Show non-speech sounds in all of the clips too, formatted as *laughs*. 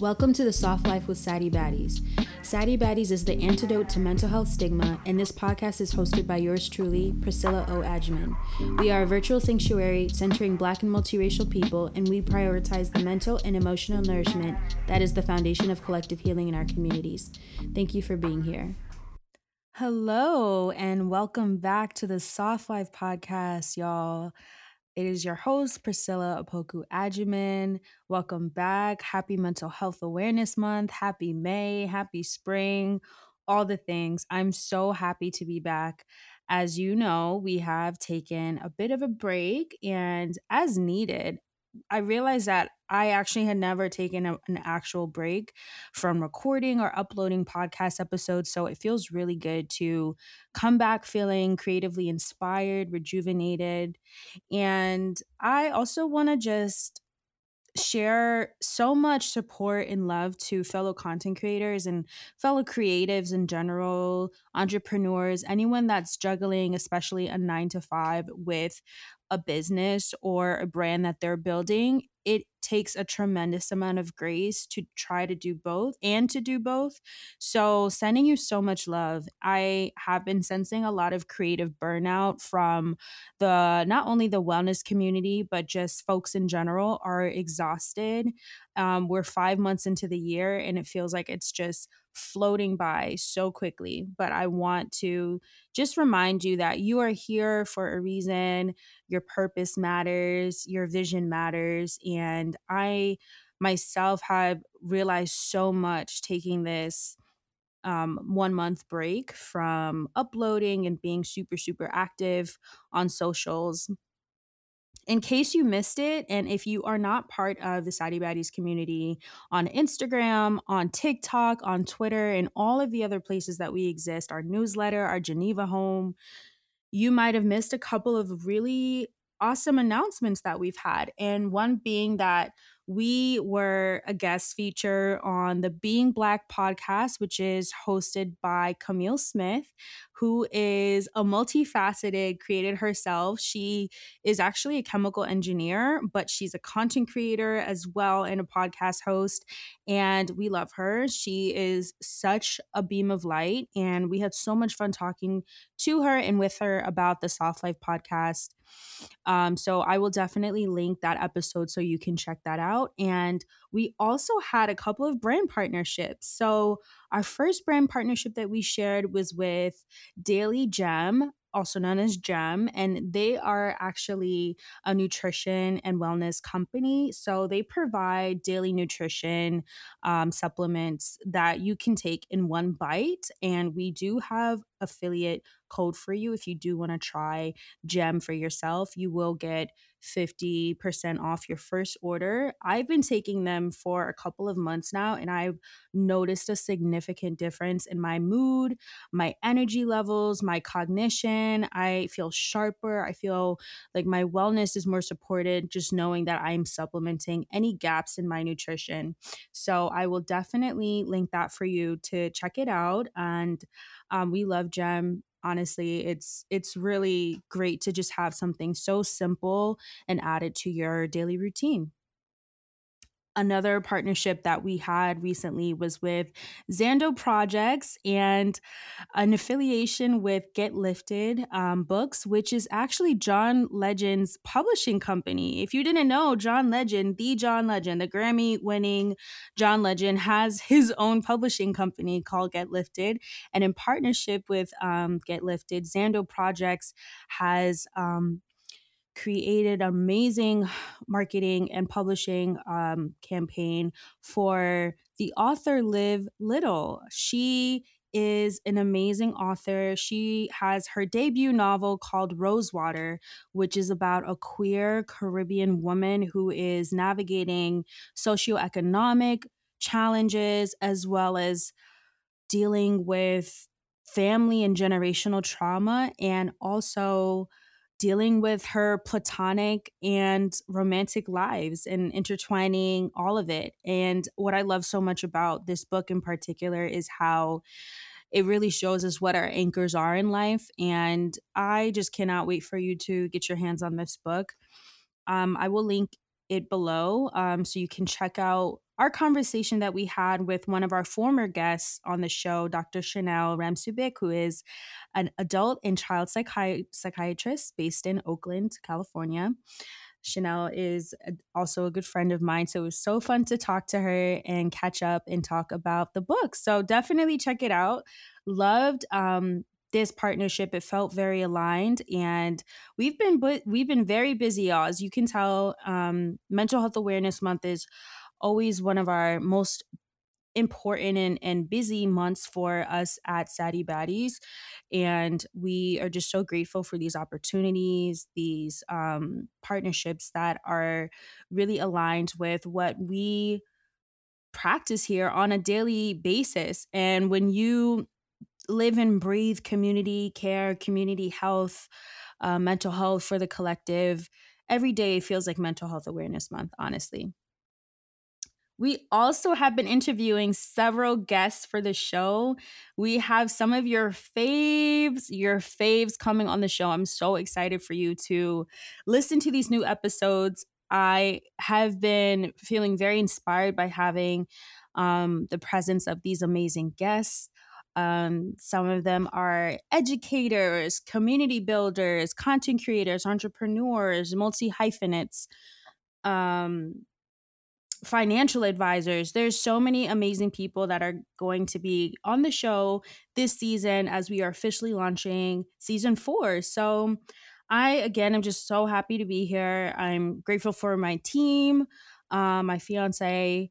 Welcome to the Soft Life with Saddie Baddies. Saddie Baddies is the antidote to mental health stigma, and this podcast is hosted by yours truly, Priscilla O. Agyeman. We are a virtual sanctuary centering Black and multiracial people, and we prioritize the mental and emotional nourishment that is the foundation of collective healing in our communities. Thank you for being here. Hello, and welcome back to the Soft Life podcast, y'all. It is your host, Priscilla Opoku Agyeman. Welcome back. Happy Mental Health Awareness Month. Happy May. Happy spring. All the things. I'm so happy to be back. As you know, we have taken a bit of a break, and as needed, I realized that I actually had never taken a, an actual break from recording or uploading podcast episodes. So it feels really good to come back feeling creatively inspired, rejuvenated. And I also want to just share so much support and love to fellow content creators and fellow creatives in general, entrepreneurs, anyone that's juggling, especially a nine to five, with a business or a brand that they're building, it takes a tremendous amount of grace to try to do both and to do both. So, sending you so much love. I have been sensing a lot of creative burnout from the not only the wellness community, but just folks in general are exhausted. Um, we're five months into the year and it feels like it's just floating by so quickly. But I want to just remind you that you are here for a reason. Your purpose matters, your vision matters. And I myself have realized so much taking this um, one month break from uploading and being super, super active on socials. In case you missed it, and if you are not part of the Saddie Baddies community on Instagram, on TikTok, on Twitter, and all of the other places that we exist, our newsletter, our Geneva home, you might have missed a couple of really awesome announcements that we've had. And one being that we were a guest feature on the Being Black podcast, which is hosted by Camille Smith, who is a multifaceted creator herself. She is actually a chemical engineer, but she's a content creator as well and a podcast host. And we love her. She is such a beam of light. And we had so much fun talking to her and with her about the Soft Life podcast. Um, so I will definitely link that episode so you can check that out. And we also had a couple of brand partnerships. So our first brand partnership that we shared was with Daily Gem, also known as GEM, and they are actually a nutrition and wellness company. So they provide daily nutrition um, supplements that you can take in one bite. And we do have affiliate code for you if you do want to try GEM for yourself. You will get 50% off your first order. I've been taking them for a couple of months now, and I've noticed a significant difference in my mood, my energy levels, my cognition. I feel sharper. I feel like my wellness is more supported just knowing that I'm supplementing any gaps in my nutrition. So I will definitely link that for you to check it out. And um, we love Gem honestly it's it's really great to just have something so simple and add it to your daily routine another partnership that we had recently was with Zando Projects and an affiliation with Get Lifted um, Books, which is actually John Legend's publishing company. If you didn't know, John Legend, the John Legend, the Grammy winning John Legend, has his own publishing company called Get Lifted. And in partnership with um, Get Lifted, Zando Projects has um, created amazing marketing and publishing um, campaign for the author Liv Little. She is an amazing author. She has her debut novel called Rosewater, which is about a queer Caribbean woman who is navigating socioeconomic challenges as well as dealing with family and generational trauma and also dealing with her platonic and romantic lives and intertwining all of it. And what I love so much about this book in particular is how it really shows us what our anchors are in life. And I just cannot wait for you to get your hands on this book. Um, I will link it below um, so you can check out our conversation that we had with one of our former guests on the show, Dr. Chanel Ramsubik, who is an adult and child psychi- psychiatrist based in Oakland, California. Chanel is also a good friend of mine. So it was so fun to talk to her and catch up and talk about the book. So definitely check it out. Loved um, this partnership. It felt very aligned, and we've been we've been very busy, y'all. As you can tell, um, Mental Health Awareness Month is always one of our most important and, and busy months for us at Saddie Baddies. And we are just so grateful for these opportunities, these um, partnerships that are really aligned with what we practice here on a daily basis. And when you live and breathe community care, community health, uh, mental health for the collective, every day feels like Mental Health Awareness Month, honestly. We also have been interviewing several guests for the show. We have some of your faves, your faves coming on the show. I'm so excited for you to listen to these new episodes. I have been feeling very inspired by having um, the presence of these amazing guests. Um, some of them are educators, community builders, content creators, entrepreneurs, multi hyphenates. Um, financial advisors. There's so many amazing people that are going to be on the show this season as we are officially launching season four. So, I again am just so happy to be here. I'm grateful for my team, uh, my fiance.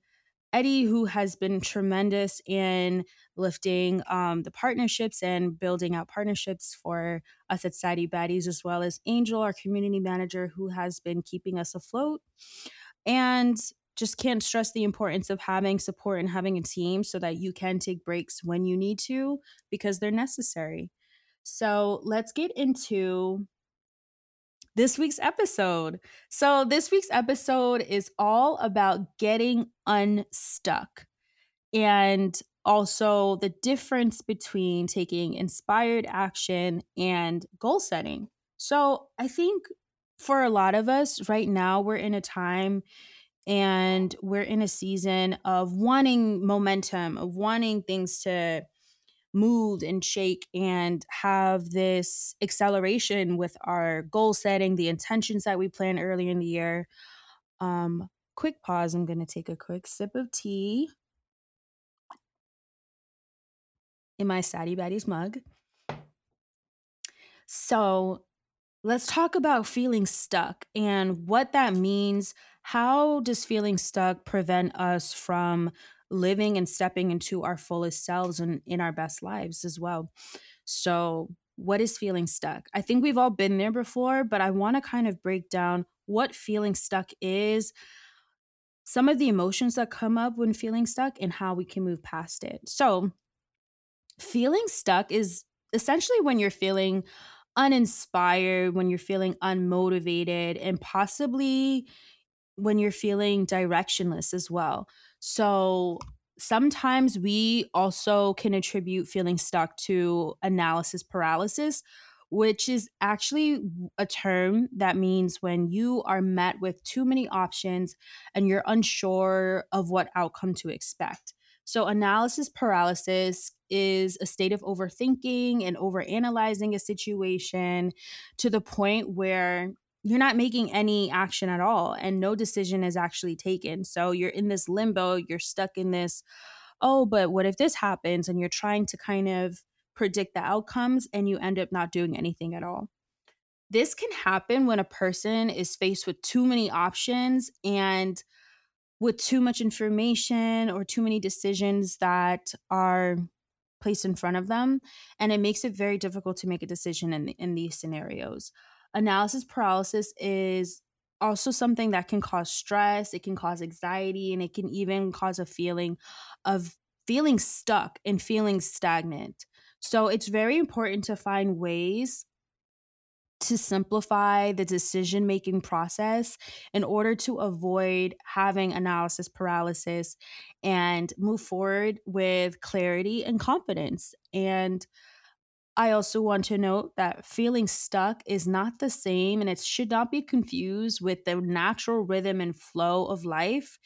Eddie, who has been tremendous in lifting um, the partnerships and building out partnerships for us at Saddie Baddies, as well as Angel, our community manager, who has been keeping us afloat. And just can't stress the importance of having support and having a team so that you can take breaks when you need to because they're necessary. So let's get into this week's episode. So, this week's episode is all about getting unstuck and also the difference between taking inspired action and goal setting. So, I think for a lot of us right now, we're in a time and we're in a season of wanting momentum, of wanting things to move and shake and have this acceleration with our goal setting, the intentions that we plan earlier in the year. Um, quick pause. I'm going to take a quick sip of tea in my Saddie Baddies mug. So, let's talk about feeling stuck and what that means how does feeling stuck prevent us from living and stepping into our fullest selves and in our best lives as well? So, what is feeling stuck? I think we've all been there before, but I want to kind of break down what feeling stuck is, some of the emotions that come up when feeling stuck, and how we can move past it. So, feeling stuck is essentially when you're feeling uninspired, when you're feeling unmotivated, and possibly when you're feeling directionless as well. So sometimes we also can attribute feeling stuck to analysis paralysis, which is actually a term that means when you are met with too many options and you're unsure of what outcome to expect. So, analysis paralysis is a state of overthinking and overanalyzing a situation to the point where you're not making any action at all and no decision is actually taken. So you're in this limbo, you're stuck in this, oh, but what if this happens? And you're trying to kind of predict the outcomes and you end up not doing anything at all. This can happen when a person is faced with too many options and with too much information or too many decisions that are placed in front of them. And it makes it very difficult to make a decision in, in these scenarios analysis paralysis is also something that can cause stress, it can cause anxiety, and it can even cause a feeling of feeling stuck and feeling stagnant. So it's very important to find ways to simplify the decision making process in order to avoid having analysis paralysis and move forward with clarity and confidence. And I also want to note that feeling stuck is not the same and it should not be confused with the natural rhythm and flow of life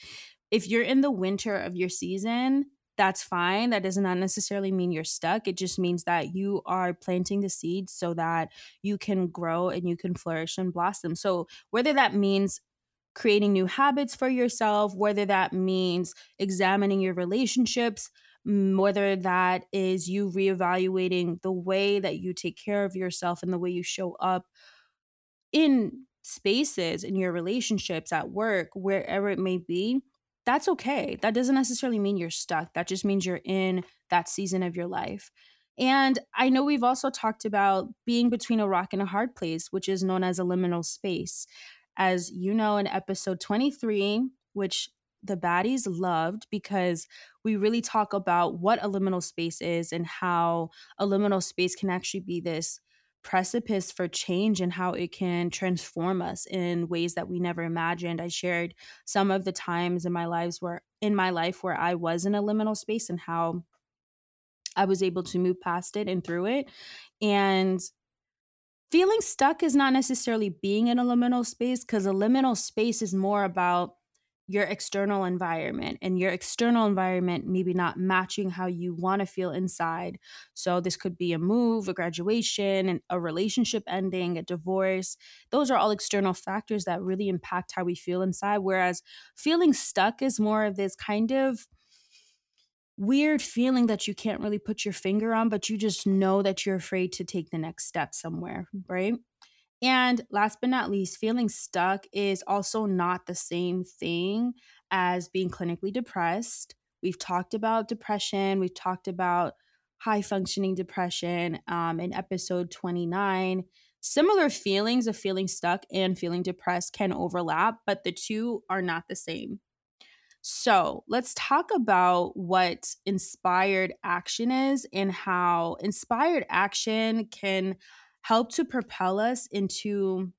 if you're in the winter of your season, that's fine. That does not necessarily mean you're stuck. It just means that you are planting the seeds so that you can grow and you can flourish and blossom. So, whether that means creating new habits for yourself, whether that means examining your relationships, whether that is you reevaluating the way that you take care of yourself and the way you show up in spaces in your relationships at work wherever it may be that's okay. That doesn't necessarily mean you're stuck. That just means you're in that season of your life. And i know we've also talked about being between a rock and a hard place which is known as a liminal space. As you know in episode 23 which the baddies loved because we really talk about what a liminal space is and how a liminal space can actually be this precipice for change and how it can transform us in ways that we never imagined. I shared some of the times in my lives where in my life where I was in a liminal space and how I was able to move past it and through it. And feeling stuck is not necessarily being in a liminal space because a liminal space is more about your external environment and your external environment maybe not matching how you want to feel inside. So, this could be a move, a graduation, a relationship ending, a divorce. Those are all external factors that really impact how we feel inside. Whereas feeling stuck is more of this kind of weird feeling that you can't really put your finger on, but you just know that you're afraid to take the next step somewhere, right? And last but not least, feeling stuck is also not the same thing as being clinically depressed. We've talked about depression, we've talked about high functioning depression um, in episode 29. Similar feelings of feeling stuck and feeling depressed can overlap, but the two are not the same. So let's talk about what inspired action is and how inspired action can help to propel us into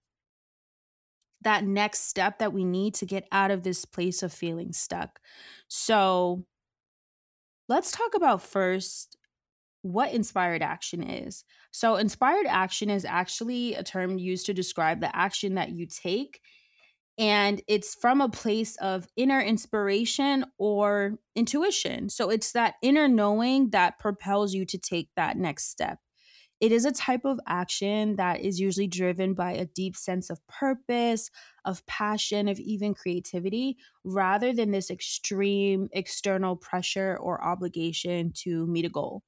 that next step that we need to get out of this place of feeling stuck. So, let's talk about first what inspired action is. So, inspired action is actually a term used to describe the action that you take, and it's from a place of inner inspiration or intuition. So, it's that inner knowing that propels you to take that next step. It is a type of action that is usually driven by a deep sense of purpose, of passion, of even creativity, rather than this extreme external pressure or obligation to meet a goal.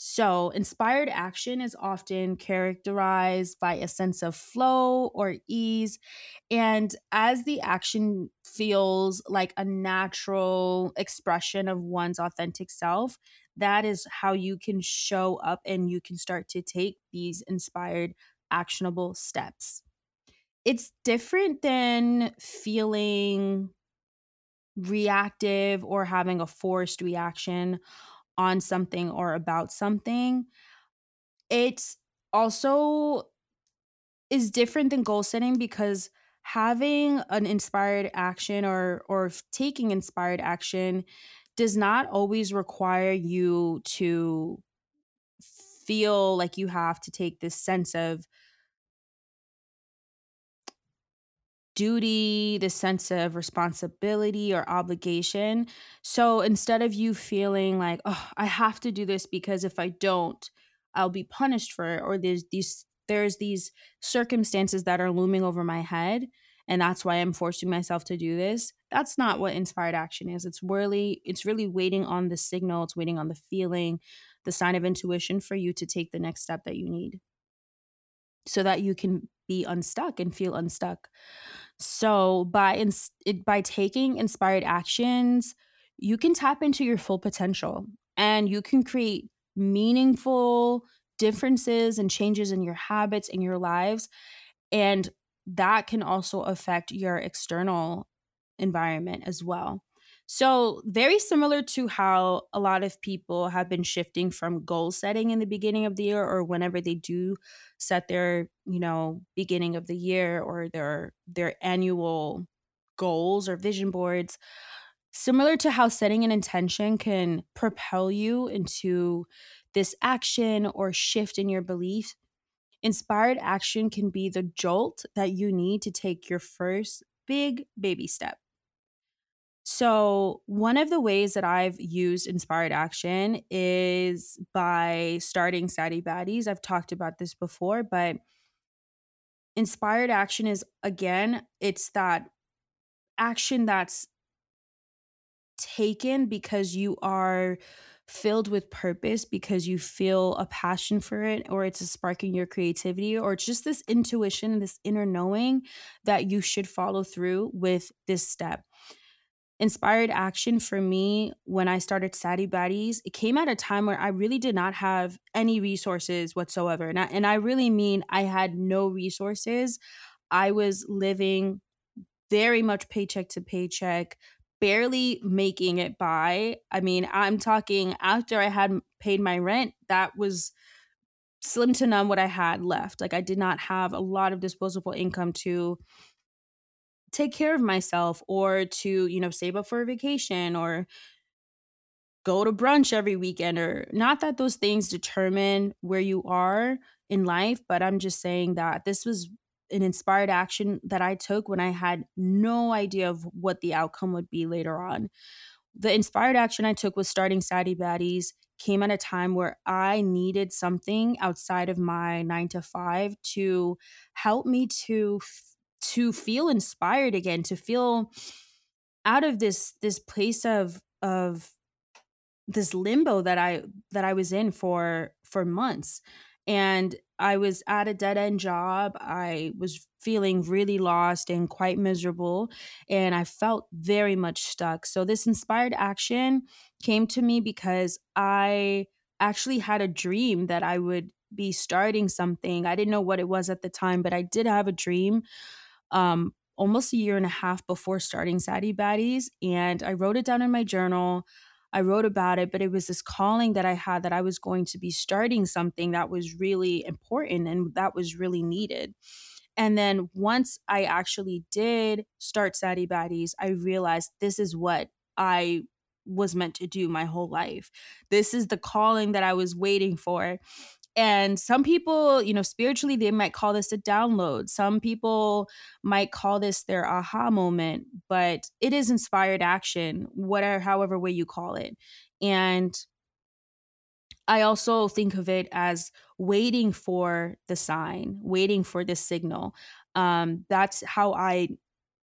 So, inspired action is often characterized by a sense of flow or ease. And as the action feels like a natural expression of one's authentic self, that is how you can show up and you can start to take these inspired, actionable steps. It's different than feeling reactive or having a forced reaction on something or about something. It's also is different than goal setting because having an inspired action or or taking inspired action does not always require you to feel like you have to take this sense of duty, this sense of responsibility or obligation. So instead of you feeling like, oh, I have to do this because if I don't, I'll be punished for it, or there's these there's these circumstances that are looming over my head, and that's why I'm forcing myself to do this. That's not what inspired action is. It's really it's really waiting on the signal, it's waiting on the feeling, the sign of intuition for you to take the next step that you need. So that you can be unstuck and feel unstuck. So by ins- it, by taking inspired actions, you can tap into your full potential and you can create meaningful differences and changes in your habits in your lives and that can also affect your external environment as well. So, very similar to how a lot of people have been shifting from goal setting in the beginning of the year or whenever they do set their, you know, beginning of the year or their their annual goals or vision boards, similar to how setting an intention can propel you into this action or shift in your beliefs Inspired action can be the jolt that you need to take your first big baby step. So, one of the ways that I've used inspired action is by starting Saddie Baddies. I've talked about this before, but inspired action is again, it's that action that's taken because you are filled with purpose because you feel a passion for it or it's a spark in your creativity or it's just this intuition this inner knowing that you should follow through with this step inspired action for me when I started Saddie Baddies, it came at a time where I really did not have any resources whatsoever. And I, and I really mean I had no resources. I was living very much paycheck to paycheck, barely making it by. I mean, I'm talking after I had paid my rent, that was slim to none what I had left. Like I did not have a lot of disposable income to take care of myself or to, you know, save up for a vacation or go to brunch every weekend or not that those things determine where you are in life, but I'm just saying that this was an inspired action that I took when I had no idea of what the outcome would be later on. The inspired action I took was starting Saddie Baddies came at a time where I needed something outside of my 9 to 5 to help me to to feel inspired again to feel out of this this place of of this limbo that i that i was in for for months and i was at a dead end job i was feeling really lost and quite miserable and i felt very much stuck so this inspired action came to me because i actually had a dream that i would be starting something i didn't know what it was at the time but i did have a dream um, almost a year and a half before starting Saddie Baddies. And I wrote it down in my journal. I wrote about it, but it was this calling that I had that I was going to be starting something that was really important and that was really needed. And then once I actually did start Saddie Baddies, I realized this is what I was meant to do my whole life. This is the calling that I was waiting for. And some people, you know, spiritually, they might call this a download. Some people might call this their aha moment, but it is inspired action, whatever, however way you call it. And I also think of it as waiting for the sign, waiting for the signal. Um, that's how I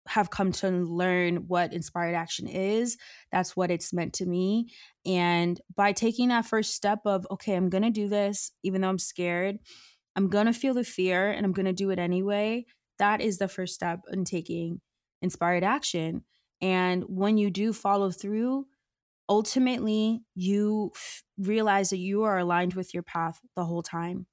have come to learn what inspired action is. That's what it's meant to me. And by taking that first step of, okay, I'm going to do this, even though I'm scared, I'm going to feel the fear and I'm going to do it anyway. That is the first step in taking inspired action. And when you do follow through, ultimately you f- realize that you are aligned with your path the whole time.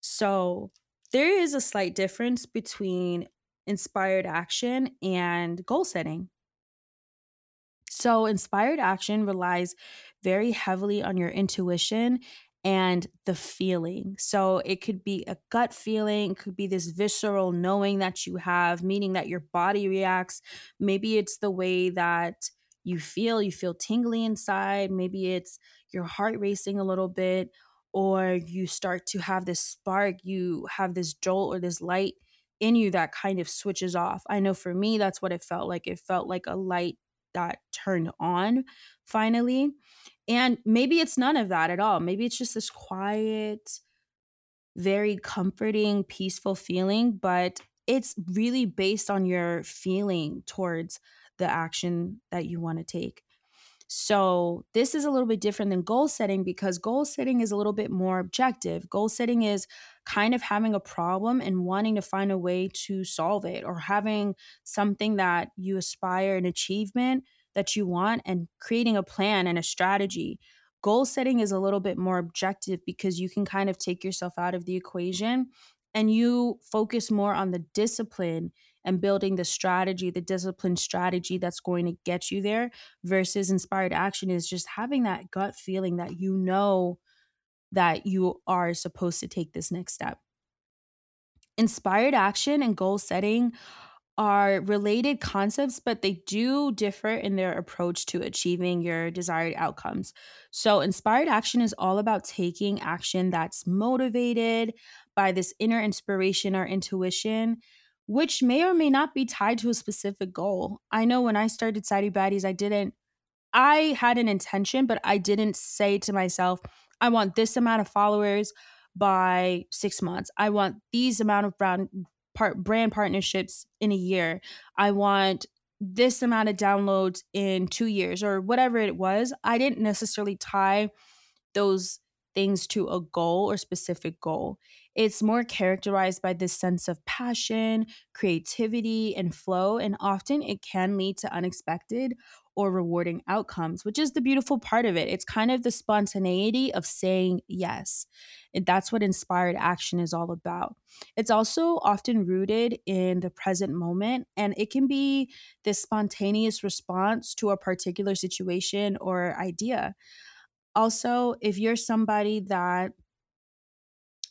So, there is a slight difference between inspired action and goal setting. So, inspired action relies very heavily on your intuition and the feeling. So, it could be a gut feeling, it could be this visceral knowing that you have, meaning that your body reacts. Maybe it's the way that you feel, you feel tingly inside. Maybe it's your heart racing a little bit, or you start to have this spark, you have this jolt or this light in you that kind of switches off. I know for me, that's what it felt like. It felt like a light that turned on finally. And maybe it's none of that at all. Maybe it's just this quiet, very comforting, peaceful feeling, but it's really based on your feeling towards the action that you want to take. So, this is a little bit different than goal setting because goal setting is a little bit more objective. Goal setting is kind of having a problem and wanting to find a way to solve it or having something that you aspire an achievement that you want and creating a plan and a strategy. Goal setting is a little bit more objective because you can kind of take yourself out of the equation and you focus more on the discipline and building the strategy, the discipline strategy that's going to get you there versus inspired action is just having that gut feeling that you know that you are supposed to take this next step. Inspired action and goal setting are related concepts, but they do differ in their approach to achieving your desired outcomes. So, inspired action is all about taking action that's motivated by this inner inspiration or intuition which may or may not be tied to a specific goal. I know when I started Saddie Baddies, I didn't, I had an intention, but I didn't say to myself, I want this amount of followers by six months. I want these amount of brand, part, brand partnerships in a year. I want this amount of downloads in two years or whatever it was. I didn't necessarily tie those things to a goal or specific goal. It's more characterized by this sense of passion, creativity, and flow, and often it can lead to unexpected or rewarding outcomes, which is the beautiful part of it. It's kind of the spontaneity of saying yes. And that's what inspired action is all about. It's also often rooted in the present moment, and it can be this spontaneous response to a particular situation or idea. Also, if you're somebody that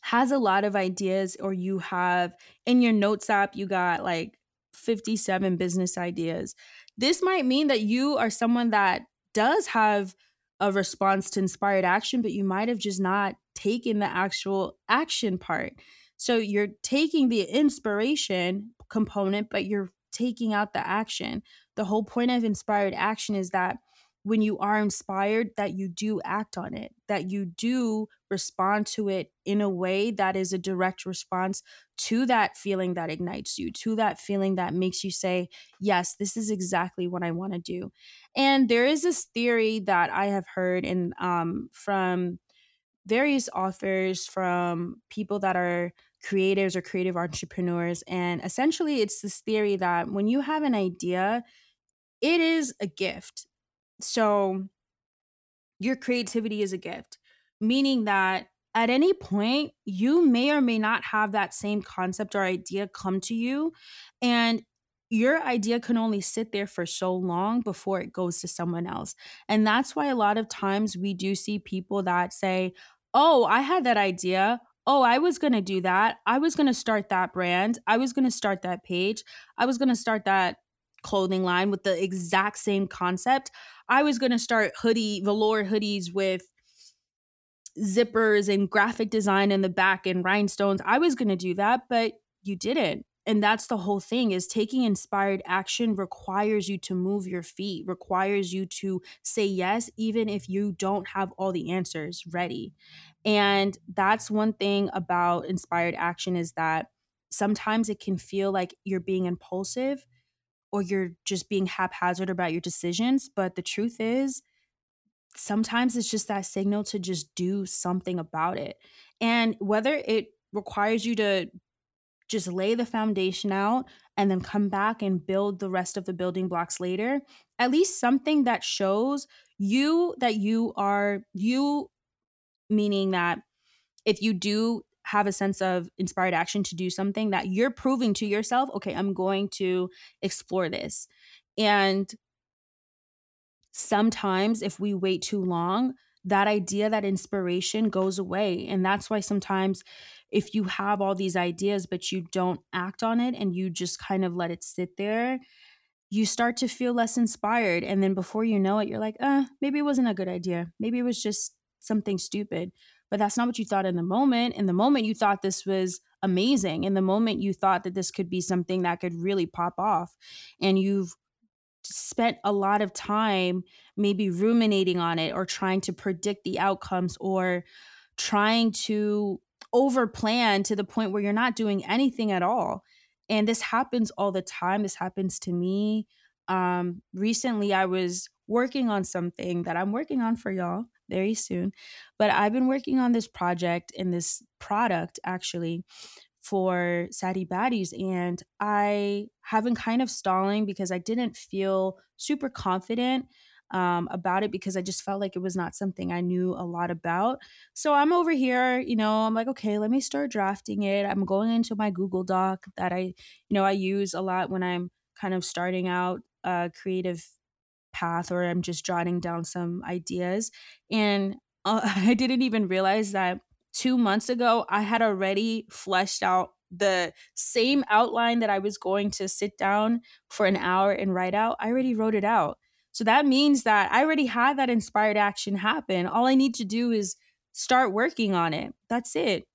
has a lot of ideas, or you have in your notes app, you got like 57 business ideas, this might mean that you are someone that does have a response to inspired action, but you might have just not taken the actual action part. So you're taking the inspiration component, but you're taking out the action. The whole point of inspired action is that when you are inspired that you do act on it that you do respond to it in a way that is a direct response to that feeling that ignites you to that feeling that makes you say yes this is exactly what i want to do. And there is this theory that i have heard and um, from various authors from people that are creatives or creative entrepreneurs and essentially it's this theory that when you have an idea it is a gift so your creativity is a gift, meaning that at any point, you may or may not have that same concept or idea come to you. And your idea can only sit there for so long before it goes to someone else. And that's why a lot of times we do see people that say, Oh, I had that idea. Oh, I was going to do that. I was going to start that brand. I was going to start that page. I was going to start that clothing line with the exact same concept. I was going to start hoodie, velour hoodies with zippers and graphic design in the back and rhinestones. I was going to do that, but you didn't. And that's the whole thing is taking inspired action requires you to move your feet, requires you to say yes even if you don't have all the answers ready. And that's one thing about inspired action is that sometimes it can feel like you're being impulsive or you're just being haphazard about your decisions. But the truth is, sometimes it's just that signal to just do something about it. And whether it requires you to just lay the foundation out and then come back and build the rest of the building blocks later, at least something that shows you that you are, you meaning that if you do have a sense of inspired action to do something that you're proving to yourself, okay, I'm going to explore this. And sometimes if we wait too long, that idea, that inspiration goes away. And that's why sometimes if you have all these ideas, but you don't act on it and you just kind of let it sit there, you start to feel less inspired. And then before you know it, you're like, uh, maybe it wasn't a good idea. Maybe it was just something stupid but that's not what you thought in the moment. In the moment, you thought this was amazing. In the moment, you thought that this could be something that could really pop off. And you've spent a lot of time maybe ruminating on it or trying to predict the outcomes or trying to over plan to the point where you're not doing anything at all. And this happens all the time. This happens to me. Um, recently, I was working on something that I'm working on for y'all very soon. But I've been working on this project and this product actually for Saddie Baddies, and I have been kind of stalling because I didn't feel super confident um, about it because I just felt like it was not something I knew a lot about. So I'm over here, you know, I'm like, okay, let me start drafting it. I'm going into my Google Doc that I, you know, I use a lot when I'm kind of starting out a creative path or I'm just jotting down some ideas. And uh, *laughs* I didn't even realize that two months ago, I had already fleshed out the same outline that I was going to sit down for an hour and write out. I already wrote it out. So that means that I already had that inspired action happen. All I need to do is start working on it. That's it.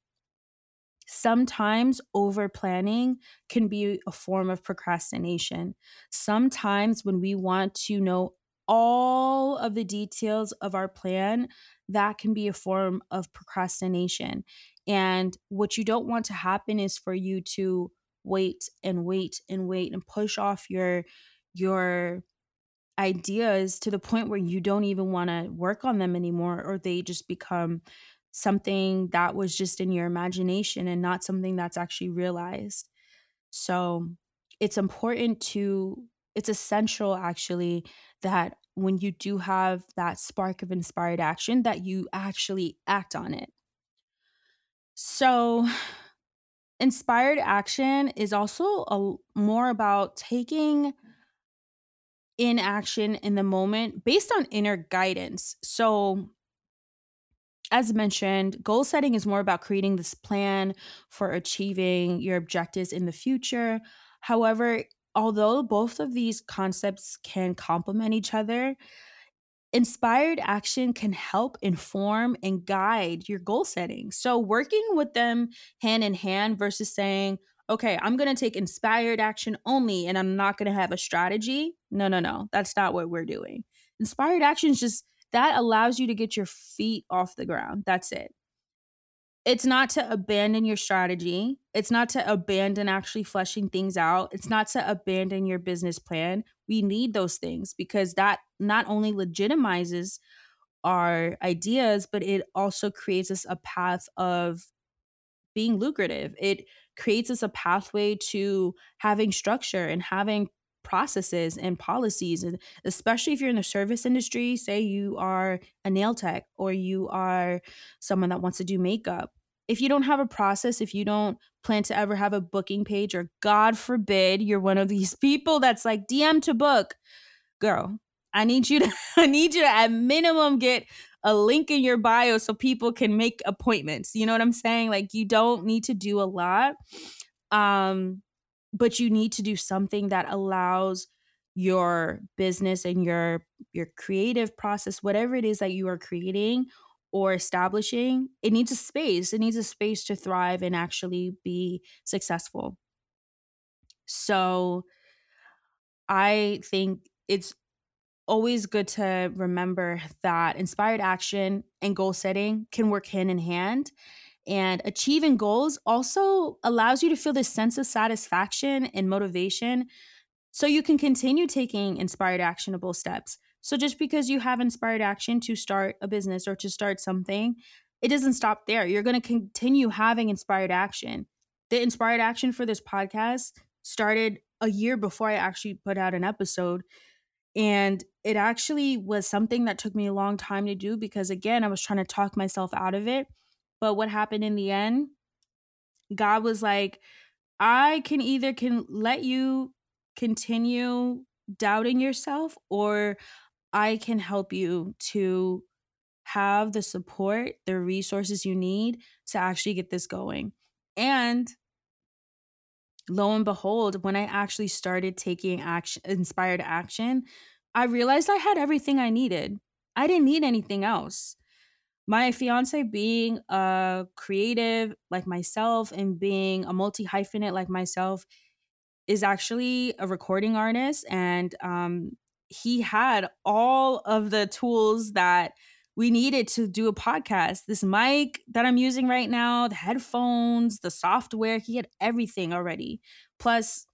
Sometimes over planning can be a form of procrastination. Sometimes when we want to know all of the details of our plan, that can be a form of procrastination. And what you don't want to happen is for you to wait and wait and wait and push off your your ideas to the point where you don't even want to work on them anymore or they just become something that was just in your imagination and not something that's actually realized. So it's important to, it's essential actually that when you do have that spark of inspired action, that you actually act on it. So, *sighs* inspired action is also a, more about taking in action in the moment based on inner guidance. So, as mentioned, goal setting is more about creating this plan for achieving your objectives in the future. However, although both of these concepts can complement each other, inspired action can help inform and guide your goal setting. So, working with them hand in hand versus saying, okay, I'm going to take inspired action only and I'm not going to have a strategy. No, no, no. That's not what we're doing. Inspired action is just that allows you to get your feet off the ground. That's it. It's not to abandon your strategy. It's not to abandon actually fleshing things out. It's not to abandon your business plan. We need those things because that not only legitimizes our ideas, but it also creates us a path of being lucrative. It creates us a pathway to having structure and having processes and policies and especially if you're in the service industry say you are a nail tech or you are someone that wants to do makeup if you don't have a process if you don't plan to ever have a booking page or god forbid you're one of these *laughs* people that's like dm to book girl i need you to *laughs* i need you to at minimum get a link in your bio so people can make appointments. You know what I'm saying? Like you don't need to do a lot. Um but you need to do something that allows your business and your your creative process whatever it is that you are creating or establishing it needs a space it needs a space to thrive and actually be successful so i think it's always good to remember that inspired action and goal setting can work hand in hand. And achieving goals also allows you to feel this sense of satisfaction and motivation so you can continue taking inspired actionable steps. So just because you have inspired action to start a business or to start something, it doesn't stop there. You're going to continue having inspired action. The inspired action for this podcast started a year before I actually put out an episode and it actually was something that took me a long time to do because, again, I was trying to talk myself out of it. But what happened in the end, God was like, I can either can let you continue doubting yourself or I can help you to have the support, the resources you need to actually get this going. And lo and behold, when I actually started taking action, inspired action, I realized I had everything I needed. I didn't need anything else. My fiance, being a creative like myself and being a multi hyphenate like myself, is actually a recording artist. And um, he had all of the tools that we needed to do a podcast. This mic that I'm using right now, the headphones, the software, he had everything already, plus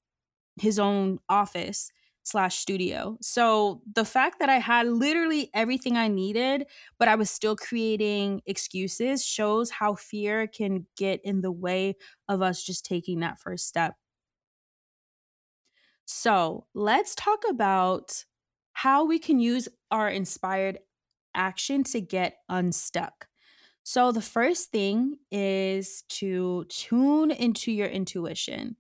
his own office slash studio. So the fact that I had literally everything I needed, but I was still creating excuses shows how fear can get in the way of us just taking that first step. So let's talk about how we can use our inspired action to get unstuck. So, the first thing is to tune into your intuition.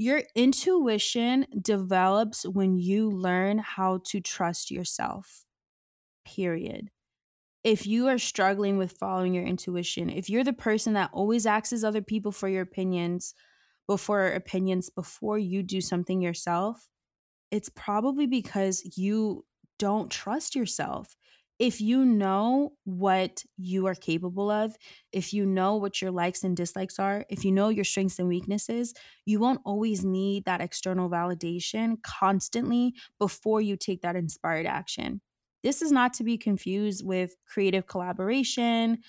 Your intuition develops when you learn how to trust yourself, period. If you are struggling with following your intuition, if you're the person that always asks other people for your opinions before opinions before you do something yourself, it's probably because you don't trust yourself if you know what you are capable of, if you know what your likes and dislikes are, if you know your strengths and weaknesses, you won't always need that external validation constantly before you take that inspired action. This is not to be confused with creative collaboration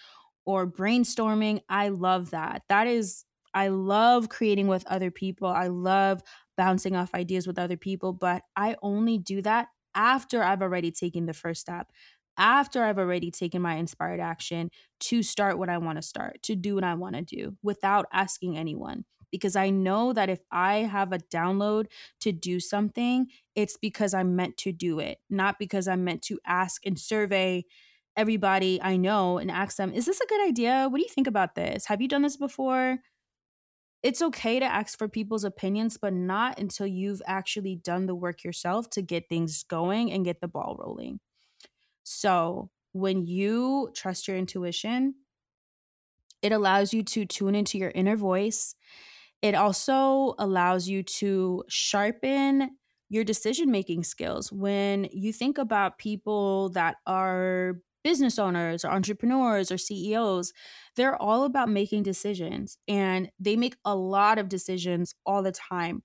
or brainstorming. I love that. That is, I love creating with other people. I love bouncing off ideas with other people, but I only do that after I've already taken the first step after I've already taken my inspired action to start what I want to start, to do what I want to do without asking anyone. Because I know that if I have a download to do something, it's because I'm meant to do it, not because I'm meant to ask and survey everybody I know and ask them, is this a good idea? What do you think about this? Have you done this before? It's okay to ask for people's opinions, but not until you've actually done the work yourself to get things going and get the ball rolling. So when you trust your intuition, it allows you to tune into your inner voice. It also allows you to sharpen your decision making skills. When you think about people that are business owners or entrepreneurs or CEOs, they're all about making decisions and they make a lot of decisions all the time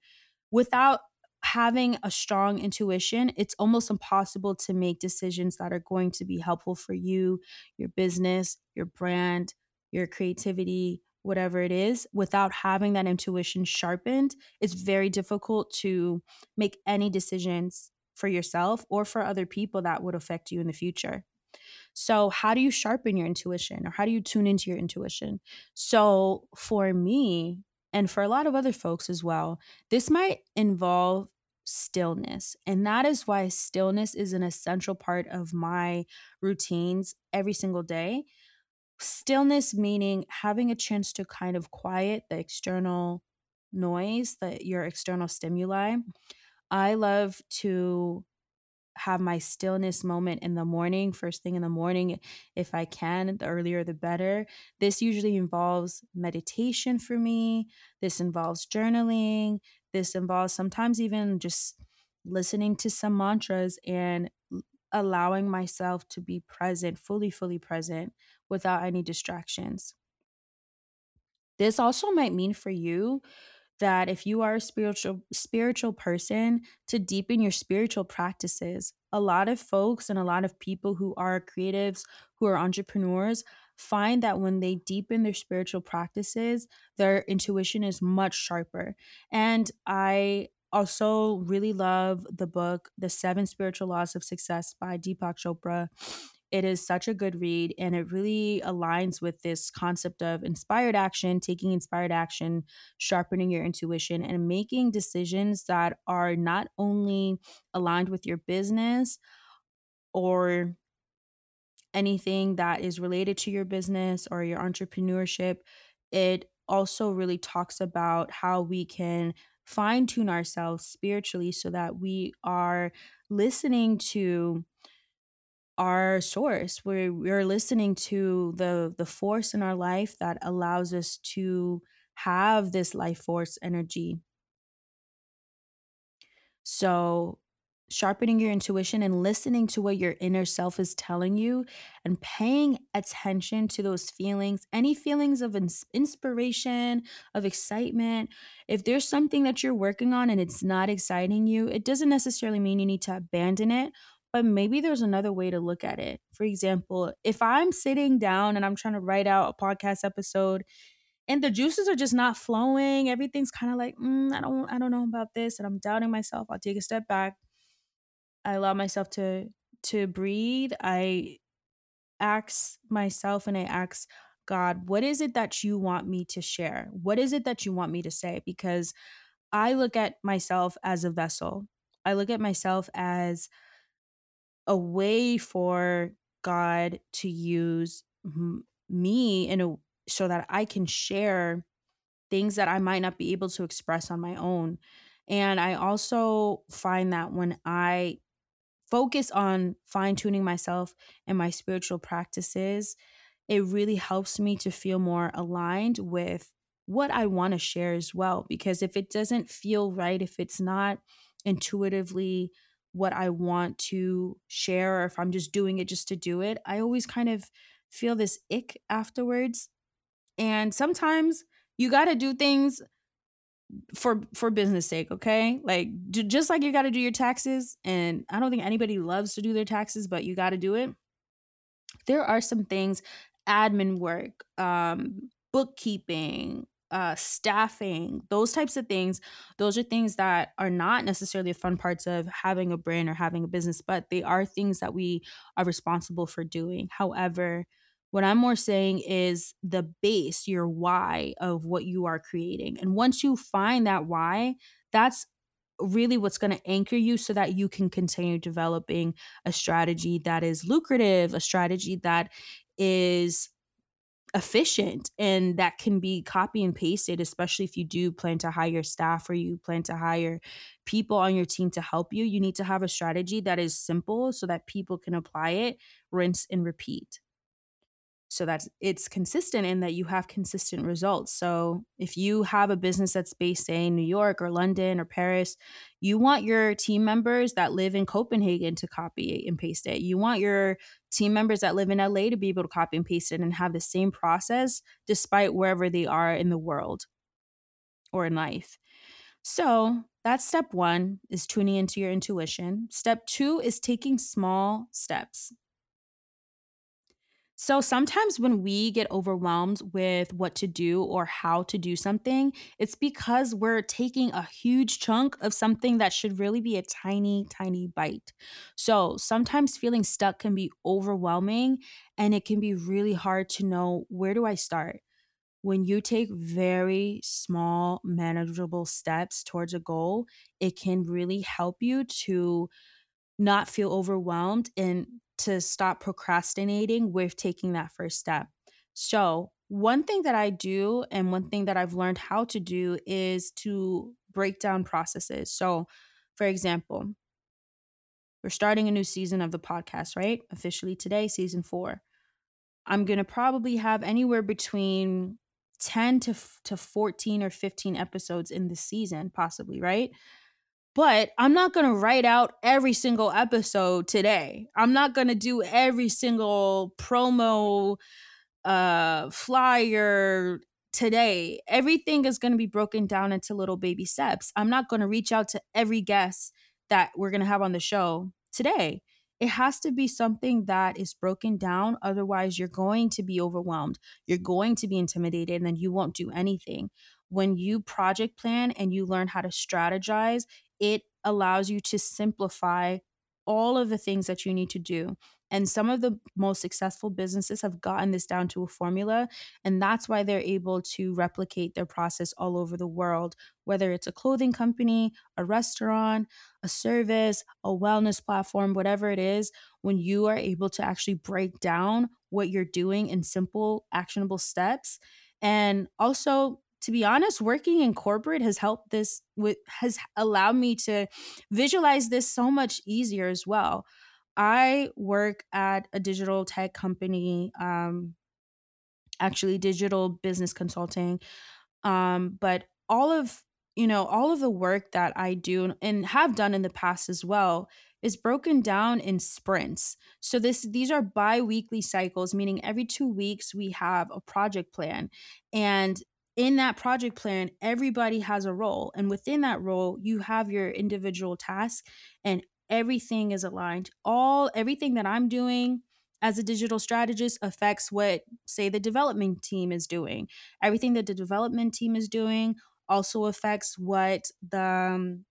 without having a strong intuition, it's almost impossible to make decisions that are going to be helpful for you, your business, your brand, your creativity, whatever it is, without having that intuition sharpened. It's very difficult to make any decisions for yourself or for other people that would affect you in the future. So, how do you sharpen your intuition or how do you tune into your intuition? So, for me, and for a lot of other folks as well, this might involve stillness. And that is why stillness is an essential part of my routines every single day. Stillness meaning having a chance to kind of quiet the external noise, that your external stimuli. I love to have my stillness moment in the morning, first thing in the morning, if I can, the earlier the better. This usually involves meditation for me. This involves journaling. This involves sometimes even just listening to some mantras and allowing myself to be present, fully, fully present without any distractions. This also might mean for you that if you are a spiritual spiritual person to deepen your spiritual practices. A lot of folks and a lot of people who are creatives who are entrepreneurs find that when they deepen their spiritual practices their intuition is much sharper. And i also really love the book the seven spiritual laws of success by deepak chopra it is such a good read and it really aligns with this concept of inspired action, taking inspired action, sharpening your intuition, and making decisions that are not only aligned with your business or anything that is related to your business or your entrepreneurship. It also really talks about how we can fine tune ourselves spiritually so that we are listening to our source. Where we're listening to the the force in our life that allows us to have this life force energy. So sharpening your intuition and listening to what your inner self is telling you and paying attention to those feelings any feelings of ins- inspiration of excitement if there's something that you're working on and it's not exciting you it doesn't necessarily mean you need to abandon it but maybe there's another way to look at it. For example, if I'm sitting down and I'm trying to write out a podcast episode and the juices are just not flowing, everything's kind of like, mm, I don't I don't know about this and I'm doubting myself. I'll take a step back. I allow myself to to breathe. I ask myself and I ask God, what is it that you want me to share? What is it that you want me to say? Because I look at myself as a vessel. I look at myself as a way for God to use me in a so that I can share things that I might not be able to express on my own. And I also find that when I focus on fine tuning myself and my spiritual practices, it really helps me to feel more aligned with what I want to share as well. Because if it doesn't feel right, if it's not intuitively what I want to share or if I'm just doing it just to do it, I always kind of feel this ick afterwards. And sometimes you got to do things for for business sake, okay? Like j- just like you got to do your taxes and I don't think anybody loves to do their taxes, but you got to do it. There are some things admin work, um bookkeeping, uh staffing, those types of things. Those are things that are not necessarily fun parts of having a brand or having a business, but they are things that we are responsible for doing. However, what I'm more saying is the base, your why of what you are creating. And once you find that why, that's really what's going to anchor you so that you can continue developing a strategy that is lucrative, a strategy that is efficient and that can be copy and pasted especially if you do plan to hire staff or you plan to hire people on your team to help you you need to have a strategy that is simple so that people can apply it rinse and repeat so that it's consistent in that you have consistent results. So if you have a business that's based say, in New York or London or Paris, you want your team members that live in Copenhagen to copy and paste it. You want your team members that live in LA to be able to copy and paste it and have the same process despite wherever they are in the world or in life. So that's step one is tuning into your intuition. Step two is taking small steps. So sometimes when we get overwhelmed with what to do or how to do something, it's because we're taking a huge chunk of something that should really be a tiny, tiny bite. So sometimes feeling stuck can be overwhelming and it can be really hard to know where do I start? When you take very small, manageable steps towards a goal, it can really help you to not feel overwhelmed and to stop procrastinating with taking that first step. So, one thing that I do and one thing that I've learned how to do is to break down processes. So, for example, we're starting a new season of the podcast, right? Officially today, season four. I'm going to probably have anywhere between 10 to, to 14 or 15 episodes in the season, possibly, right? But I'm not going to write out every single episode today. I'm not going to do every single promo uh flyer today. Everything is going to be broken down into little baby steps. I'm not going to reach out to every guest that we're going to have on the show today. It has to be something that is broken down. Otherwise, you're going to be overwhelmed. You're going to be intimidated, and then you won't do anything. When you project plan and you learn how to strategize, it allows you to simplify all of the things that you need to do. And some of the most successful businesses have gotten this down to a formula. And that's why they're able to replicate their process all over the world, whether it's a clothing company, a restaurant, a service, a wellness platform, whatever it is. When you are able to actually break down what you're doing in simple, actionable steps, and also to be honest, working in corporate has helped this with has allowed me to visualize this so much easier as well. I work at a digital tech company, um, actually digital business consulting. Um, but all of you know all of the work that I do and have done in the past as well is broken down in sprints. So this these are bi-weekly cycles meaning every 2 weeks we have a project plan and in that project plan, everybody has a role. And within that role, you have your individual task and everything is aligned. All everything that I'm doing as a digital strategist affects what, say, the development team is doing. Everything that the development team is doing also affects what the um,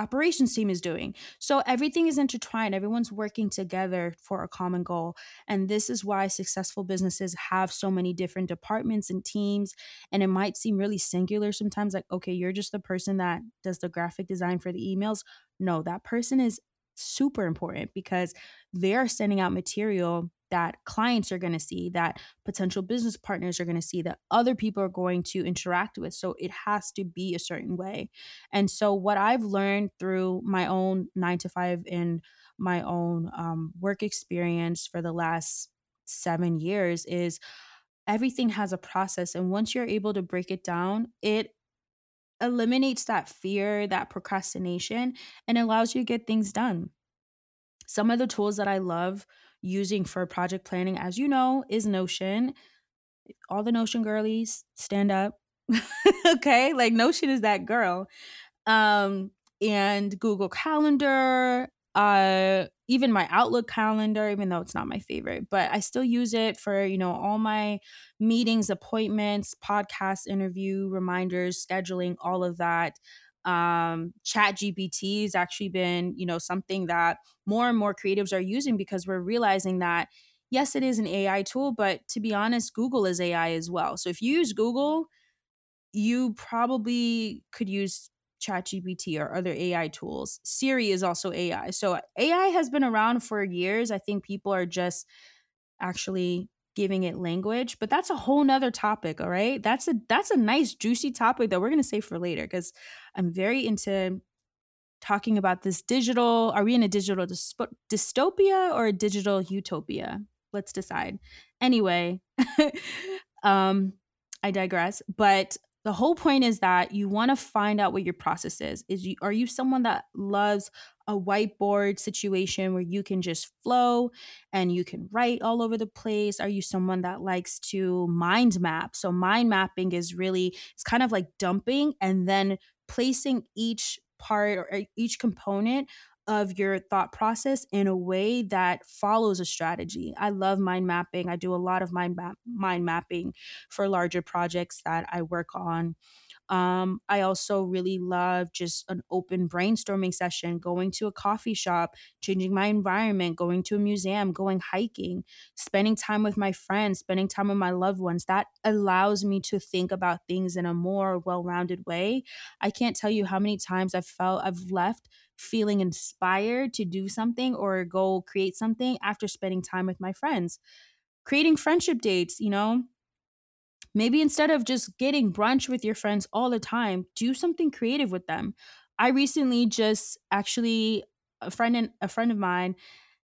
operations team is doing. So everything is intertwined. Everyone's working together for a common goal. And this is why successful businesses have so many different departments and teams. And it might seem really singular sometimes like, okay, you're just the person that does the graphic design for the emails. No, that person is super important because they're sending out material that clients are going to see, that potential business partners are going to see, that other people are going to interact with. So it has to be a certain way. And so, what I've learned through my own nine to five and my own um, work experience for the last seven years is everything has a process. And once you're able to break it down, it eliminates that fear, that procrastination, and allows you to get things done. Some of the tools that I love using for project planning, as you know, is Notion. All the Notion girlies, stand up. *laughs* okay, like Notion is that girl. Um, and Google Calendar, uh, even my Outlook calendar, even though it's not my favorite, but I still use it for, you know, all my meetings, appointments, podcast interview, reminders, scheduling, all of that. Um, Chat GPT has actually been, you know, something that more and more creatives are using because we're realizing that yes, it is an AI tool, but to be honest, Google is AI as well. So if you use Google, you probably could use ChatGPT or other AI tools. Siri is also AI. So AI has been around for years. I think people are just actually giving it language, but that's a whole nother topic. All right. That's a that's a nice juicy topic that we're gonna save for later because I'm very into talking about this digital. Are we in a digital dystopia or a digital utopia? Let's decide. Anyway, *laughs* um, I digress. But the whole point is that you want to find out what your process is. Is you are you someone that loves a whiteboard situation where you can just flow and you can write all over the place? Are you someone that likes to mind map? So mind mapping is really it's kind of like dumping and then placing each part or each component of your thought process in a way that follows a strategy. I love mind mapping. I do a lot of mind map- mind mapping for larger projects that I work on. Um, I also really love just an open brainstorming session, going to a coffee shop, changing my environment, going to a museum, going hiking, spending time with my friends, spending time with my loved ones. That allows me to think about things in a more well rounded way. I can't tell you how many times I've felt I've left feeling inspired to do something or go create something after spending time with my friends. Creating friendship dates, you know, maybe instead of just getting brunch with your friends all the time, do something creative with them. I recently just actually a friend and a friend of mine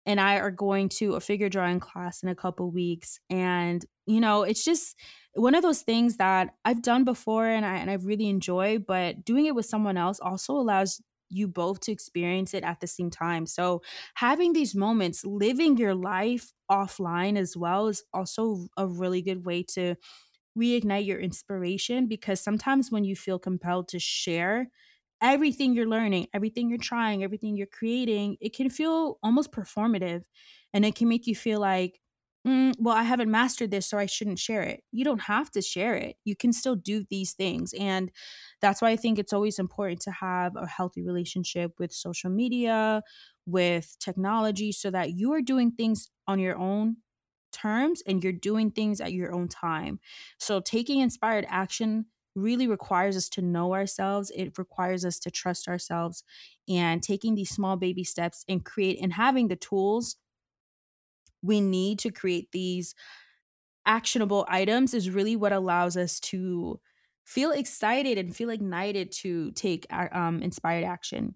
and I are going to a figure drawing class in a couple weeks and you know, it's just one of those things that I've done before and I and I really enjoy, but doing it with someone else also allows you both to experience it at the same time. So, having these moments, living your life offline as well, is also a really good way to reignite your inspiration because sometimes when you feel compelled to share everything you're learning, everything you're trying, everything you're creating, it can feel almost performative and it can make you feel like, mm, well, I haven't mastered this, so I shouldn't share it. You don't have to share it. You can still do these things. And that's why I think it's always important to have a healthy relationship with social media, with technology, so that you are doing things on your own terms and you're doing things at your own time. So taking inspired action really requires us to know ourselves. It requires us to trust ourselves and taking these small baby steps and create and having the tools we need to create these actionable items is really what allows us to feel excited and feel ignited to take um, inspired action.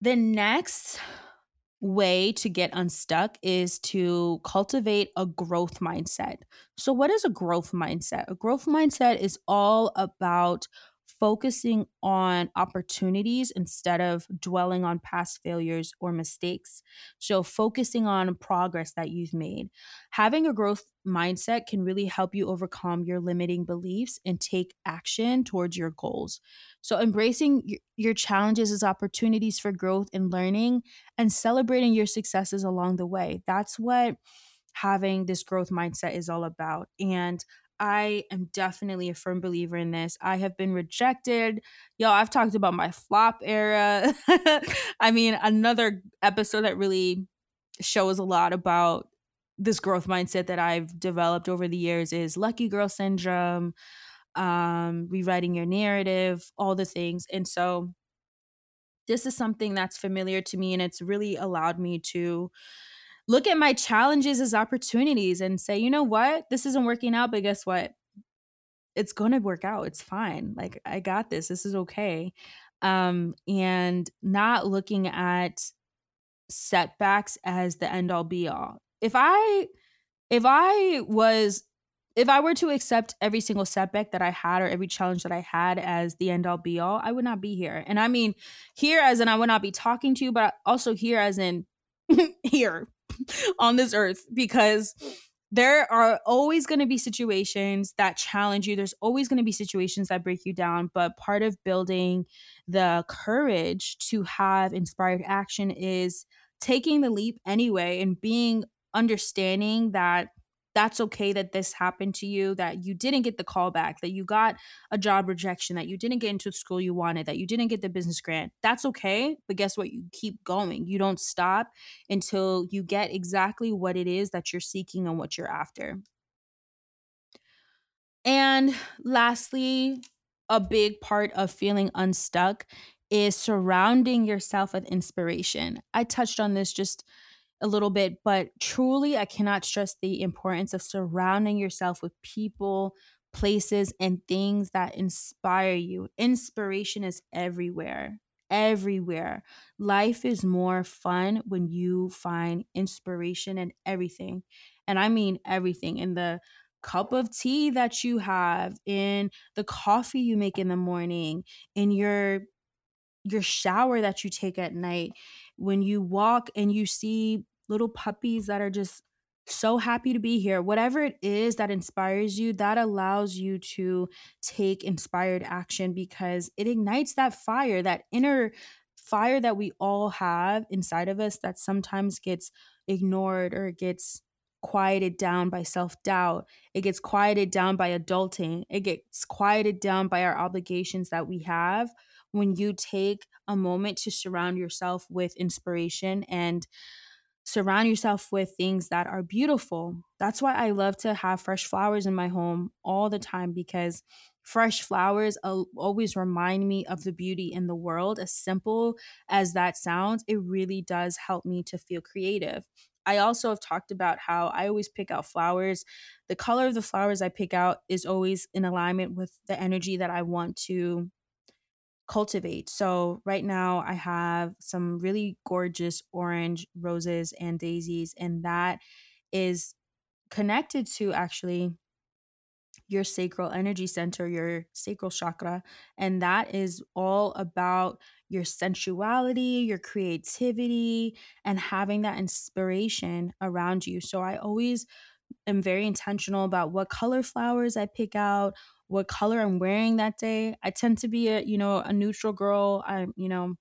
The next way to get unstuck is to cultivate a growth mindset. So, what is a growth mindset? A growth mindset is all about focusing on opportunities instead of dwelling on past failures or mistakes. So, focusing on progress that you've made. Having a growth mindset can really help you overcome your limiting beliefs and take action towards your goals. So, embracing your challenges as opportunities for growth and learning and celebrating your successes along the way. That's what having this growth mindset is all about. And I am definitely a firm believer in this. I have been rejected. Y'all, I've talked about my flop era. *laughs* I mean, another episode that really shows a lot about this growth mindset that I've developed over the years is lucky girl syndrome, um, rewriting your narrative, all the things. And so this is something that's familiar to me and it's really allowed me to look at my challenges as opportunities and say, you know what, this isn't working out, but guess what? It's going to work out. It's fine. Like, I got this. This is okay. Um, and not looking at setbacks as the end all be all. If I, if I was if I were to accept every single setback that I had or every challenge that I had as the end all be all, I would not be here. And I mean, here as in I would not be talking to you, but also here as in *laughs* here *laughs* on this earth because there are always going to be situations that challenge you. There's always going to be situations that break you down. But part of building the courage to have inspired action is taking the leap anyway and being understanding that that's okay that this happened to you, that you didn't get the call back, that you got a job rejection, that you didn't get into the school you wanted, that you didn't get the business grant. That's okay. But guess what? You keep going. You don't stop until you get exactly what it is that you're seeking and what you're after. And lastly, a big part of feeling unstuck is surrounding yourself with inspiration. I touched on this just a little bit, but truly, I cannot stress the importance of surrounding yourself with people, places, and things that inspire you. Inspiration is everywhere. Everywhere. Life is more fun when you find inspiration in everything. And I mean everything in the cup of tea that you have, in the coffee you make in the morning, in your your shower that you take at night, when you walk and you see little puppies that are just so happy to be here. Whatever it is that inspires you, that allows you to take inspired action because it ignites that fire, that inner fire that we all have inside of us that sometimes gets ignored or gets quieted down by self doubt. It gets quieted down by adulting. It gets quieted down by our obligations that we have when you take a moment to surround yourself with inspiration and surround yourself with things that are beautiful. That's why I love to have fresh flowers in my home all the time because fresh flowers always remind me of the beauty in the world. As simple as that sounds, it really does help me to feel creative. I also have talked about how I always pick out flowers. The color of the flowers I pick out is always in alignment with the energy that I want to cultivate. So right now I have some really gorgeous orange roses and daisies and that is connected to actually your sacral energy center, your sacral chakra. And that is all about your sensuality, your creativity, and having that inspiration around you. So I always am very intentional about what color flowers I pick out, what color I'm wearing that day. I tend to be a, you know, a neutral girl. I'm, you know,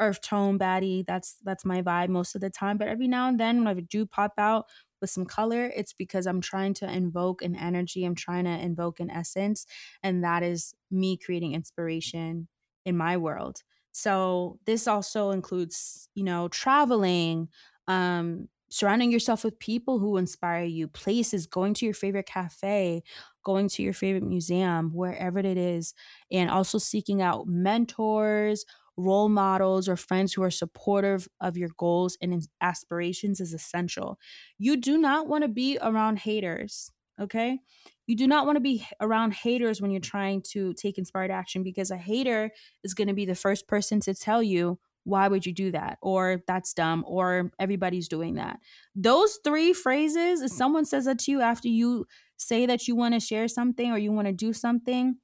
earth tone baddie. That's that's my vibe most of the time. But every now and then when I do pop out with some color, it's because I'm trying to invoke an energy. I'm trying to invoke an essence. And that is me creating inspiration in my world. So this also includes, you know, traveling, um, surrounding yourself with people who inspire you, places, going to your favorite cafe, going to your favorite museum, wherever it is, and also seeking out mentors, role models, or friends who are supportive of your goals and aspirations is essential. You do not want to be around haters, okay? You do not want to be around haters when you're trying to take inspired action because a hater is going to be the first person to tell you why would you do that? Or that's dumb, or everybody's doing that. Those three phrases, if someone says that to you after you say that you want to share something or you want to do something,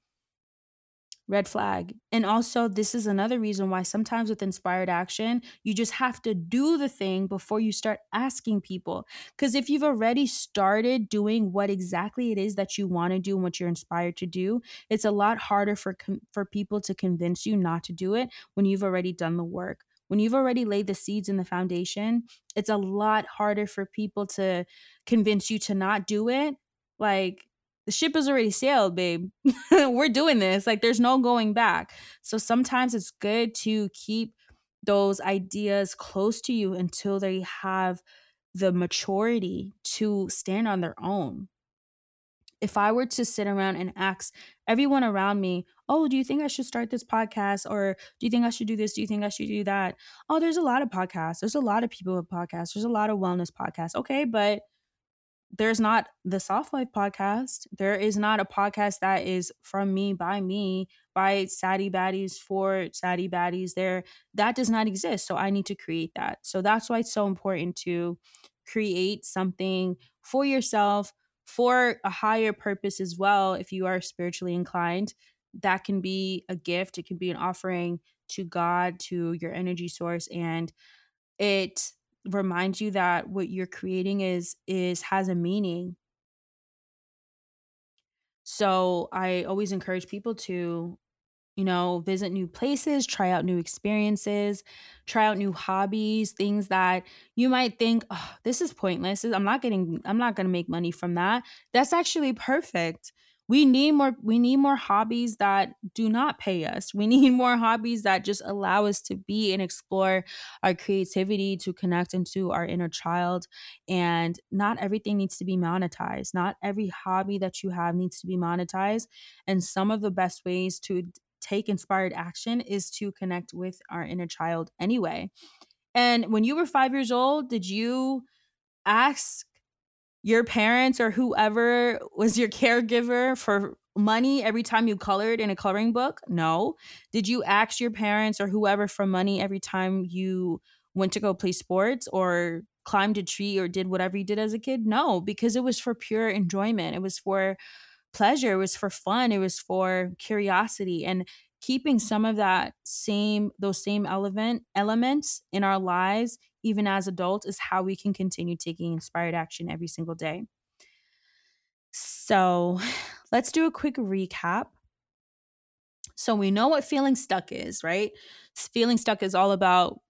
red flag. And also, this is another reason why sometimes with inspired action, you just have to do the thing before you start asking people. Because if you've already started doing what exactly it is that you want to do and what you're inspired to do, it's a lot harder for for people to convince you not to do it when you've already done the work. When you've already laid the seeds in the foundation, it's a lot harder for people to convince you to not do it. Like the ship has already sailed, babe. *laughs* We're doing this. Like there's no going back. So sometimes it's good to keep those ideas close to you until they have the maturity to stand on their own. If I were to sit around and ask everyone around me, Oh, do you think I should start this podcast? Or do you think I should do this? Do you think I should do that? Oh, there's a lot of podcasts. There's a lot of people with podcasts. There's a lot of wellness podcasts. Okay, but there's not the Soft Life podcast. There is not a podcast that is from me by me by Saddie Baddies for Saddie Baddies. There that does not exist. So I need to create that. So that's why it's so important to create something for yourself for a higher purpose as well, if you are spiritually inclined, that can be a gift. It can be an offering to God, to your energy source, and it reminds you that what you're creating is is has a meaning. So I always encourage people to you know, visit new places, try out new experiences, try out new hobbies, things that you might think, oh, this is pointless. I'm not getting, I'm not going to make money from that. That's actually perfect we need more we need more hobbies that do not pay us. We *laughs* need more hobbies that just allow us to be and explore our creativity to connect into our inner child. And not everything needs to be monetized. Not every hobby that you have needs to be monetized. And some of the best ways to take inspired action is to connect with our inner child anyway. And when you were 5 years old did you ask your parents or whoever was your caregiver for money every time you colored in a coloring book? No. Did you ask your parents or whoever for money every time you went to go play sports or climbed a tree or did whatever you did as a kid? No, because it was for pure enjoyment. It was for pleasure, it was for fun, it was for curiosity and keeping some of that same those same element elements in our lives even as adults, is how we can continue taking inspired action every single day. So *sighs* let's do a quick recap. So we know what feeling stuck is, right? Feeling stuck is all about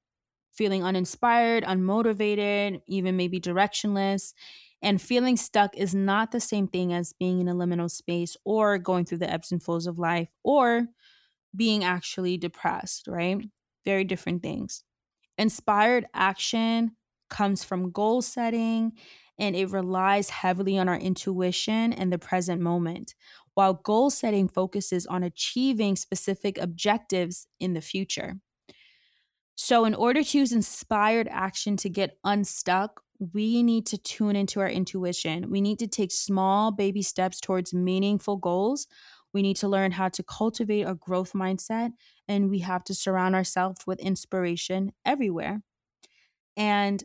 feeling uninspired, unmotivated, even maybe directionless. And feeling stuck is not the same thing as being in a liminal space or going through the ebbs and flows of life or being actually depressed, right? Very different things. Inspired action comes from goal setting and it relies heavily on our intuition and the present moment, while goal setting focuses on achieving specific objectives in the future. So, in order to use inspired action to get unstuck, we need to tune into our intuition. We need to take small baby steps towards meaningful goals. We need to learn how to cultivate a growth mindset and we have to surround ourselves with inspiration everywhere. And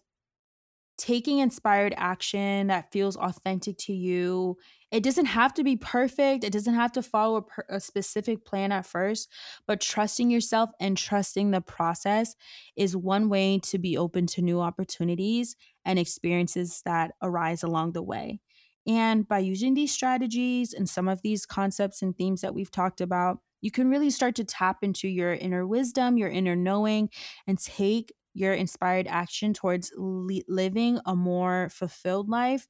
taking inspired action that feels authentic to you. It doesn't have to be perfect. It doesn't have to follow a, per- a, specific plan at first, but trusting yourself and trusting the process is one way to be open to new opportunities and experiences that arise along the way. And by using these strategies and some of these concepts and themes that we've talked about, you can really start to tap into your inner wisdom, your inner knowing, and take your inspired action towards li- living a more fulfilled life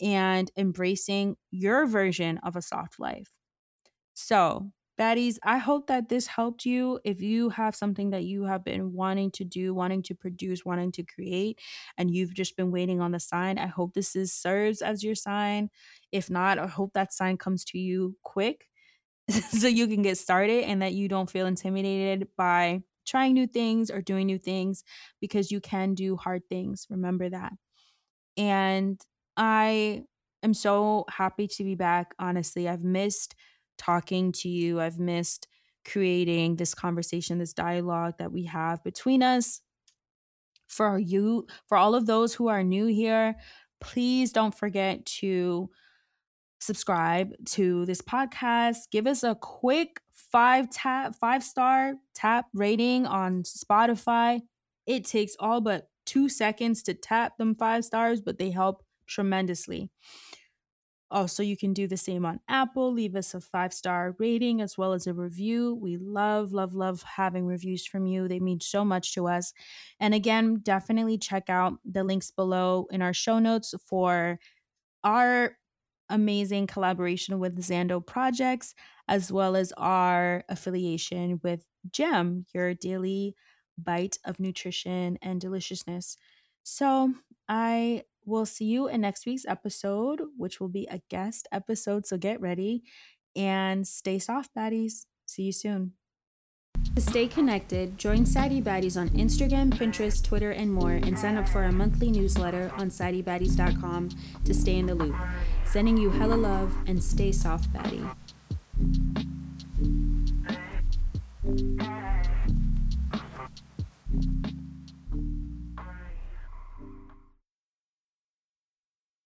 and embracing your version of a soft life. So, baddies, I hope that this helped you. If you have something that you have been wanting to do, wanting to produce, wanting to create, and you've just been waiting on the sign, I hope this is serves as your sign. If not, I hope that sign comes to you quick *laughs* so you can get started and that you don't feel intimidated by trying new things or doing new things because you can do hard things. Remember that. And I am so happy to be back. Honestly, I've missed talking to you, I've missed creating this conversation, this dialogue that we have between us. For you, for all of those who are new here, please don't forget to subscribe to this podcast. Give us a quick five tap, five star tap rating on Spotify. It takes all but two seconds to tap them five stars, but they help tremendously. Oh, also, you can do the same on Apple. Leave us a five star rating as well as a review. We love, love, love having reviews from you. They mean so much to us. And again, definitely check out the links below in our show notes for our amazing collaboration with Zando Projects, as well as our affiliation with GEM, your daily bite of nutrition and deliciousness. So I will see you in next week's episode, which will be a guest episode. So get ready and stay soft, baddies. See you soon. To stay connected, join Saddie Baddies on Instagram, Pinterest, Twitter, and more, and sign up for our monthly newsletter on SaddieBaddies.com to stay in the loop. Sending you hella love and stay soft, baddie.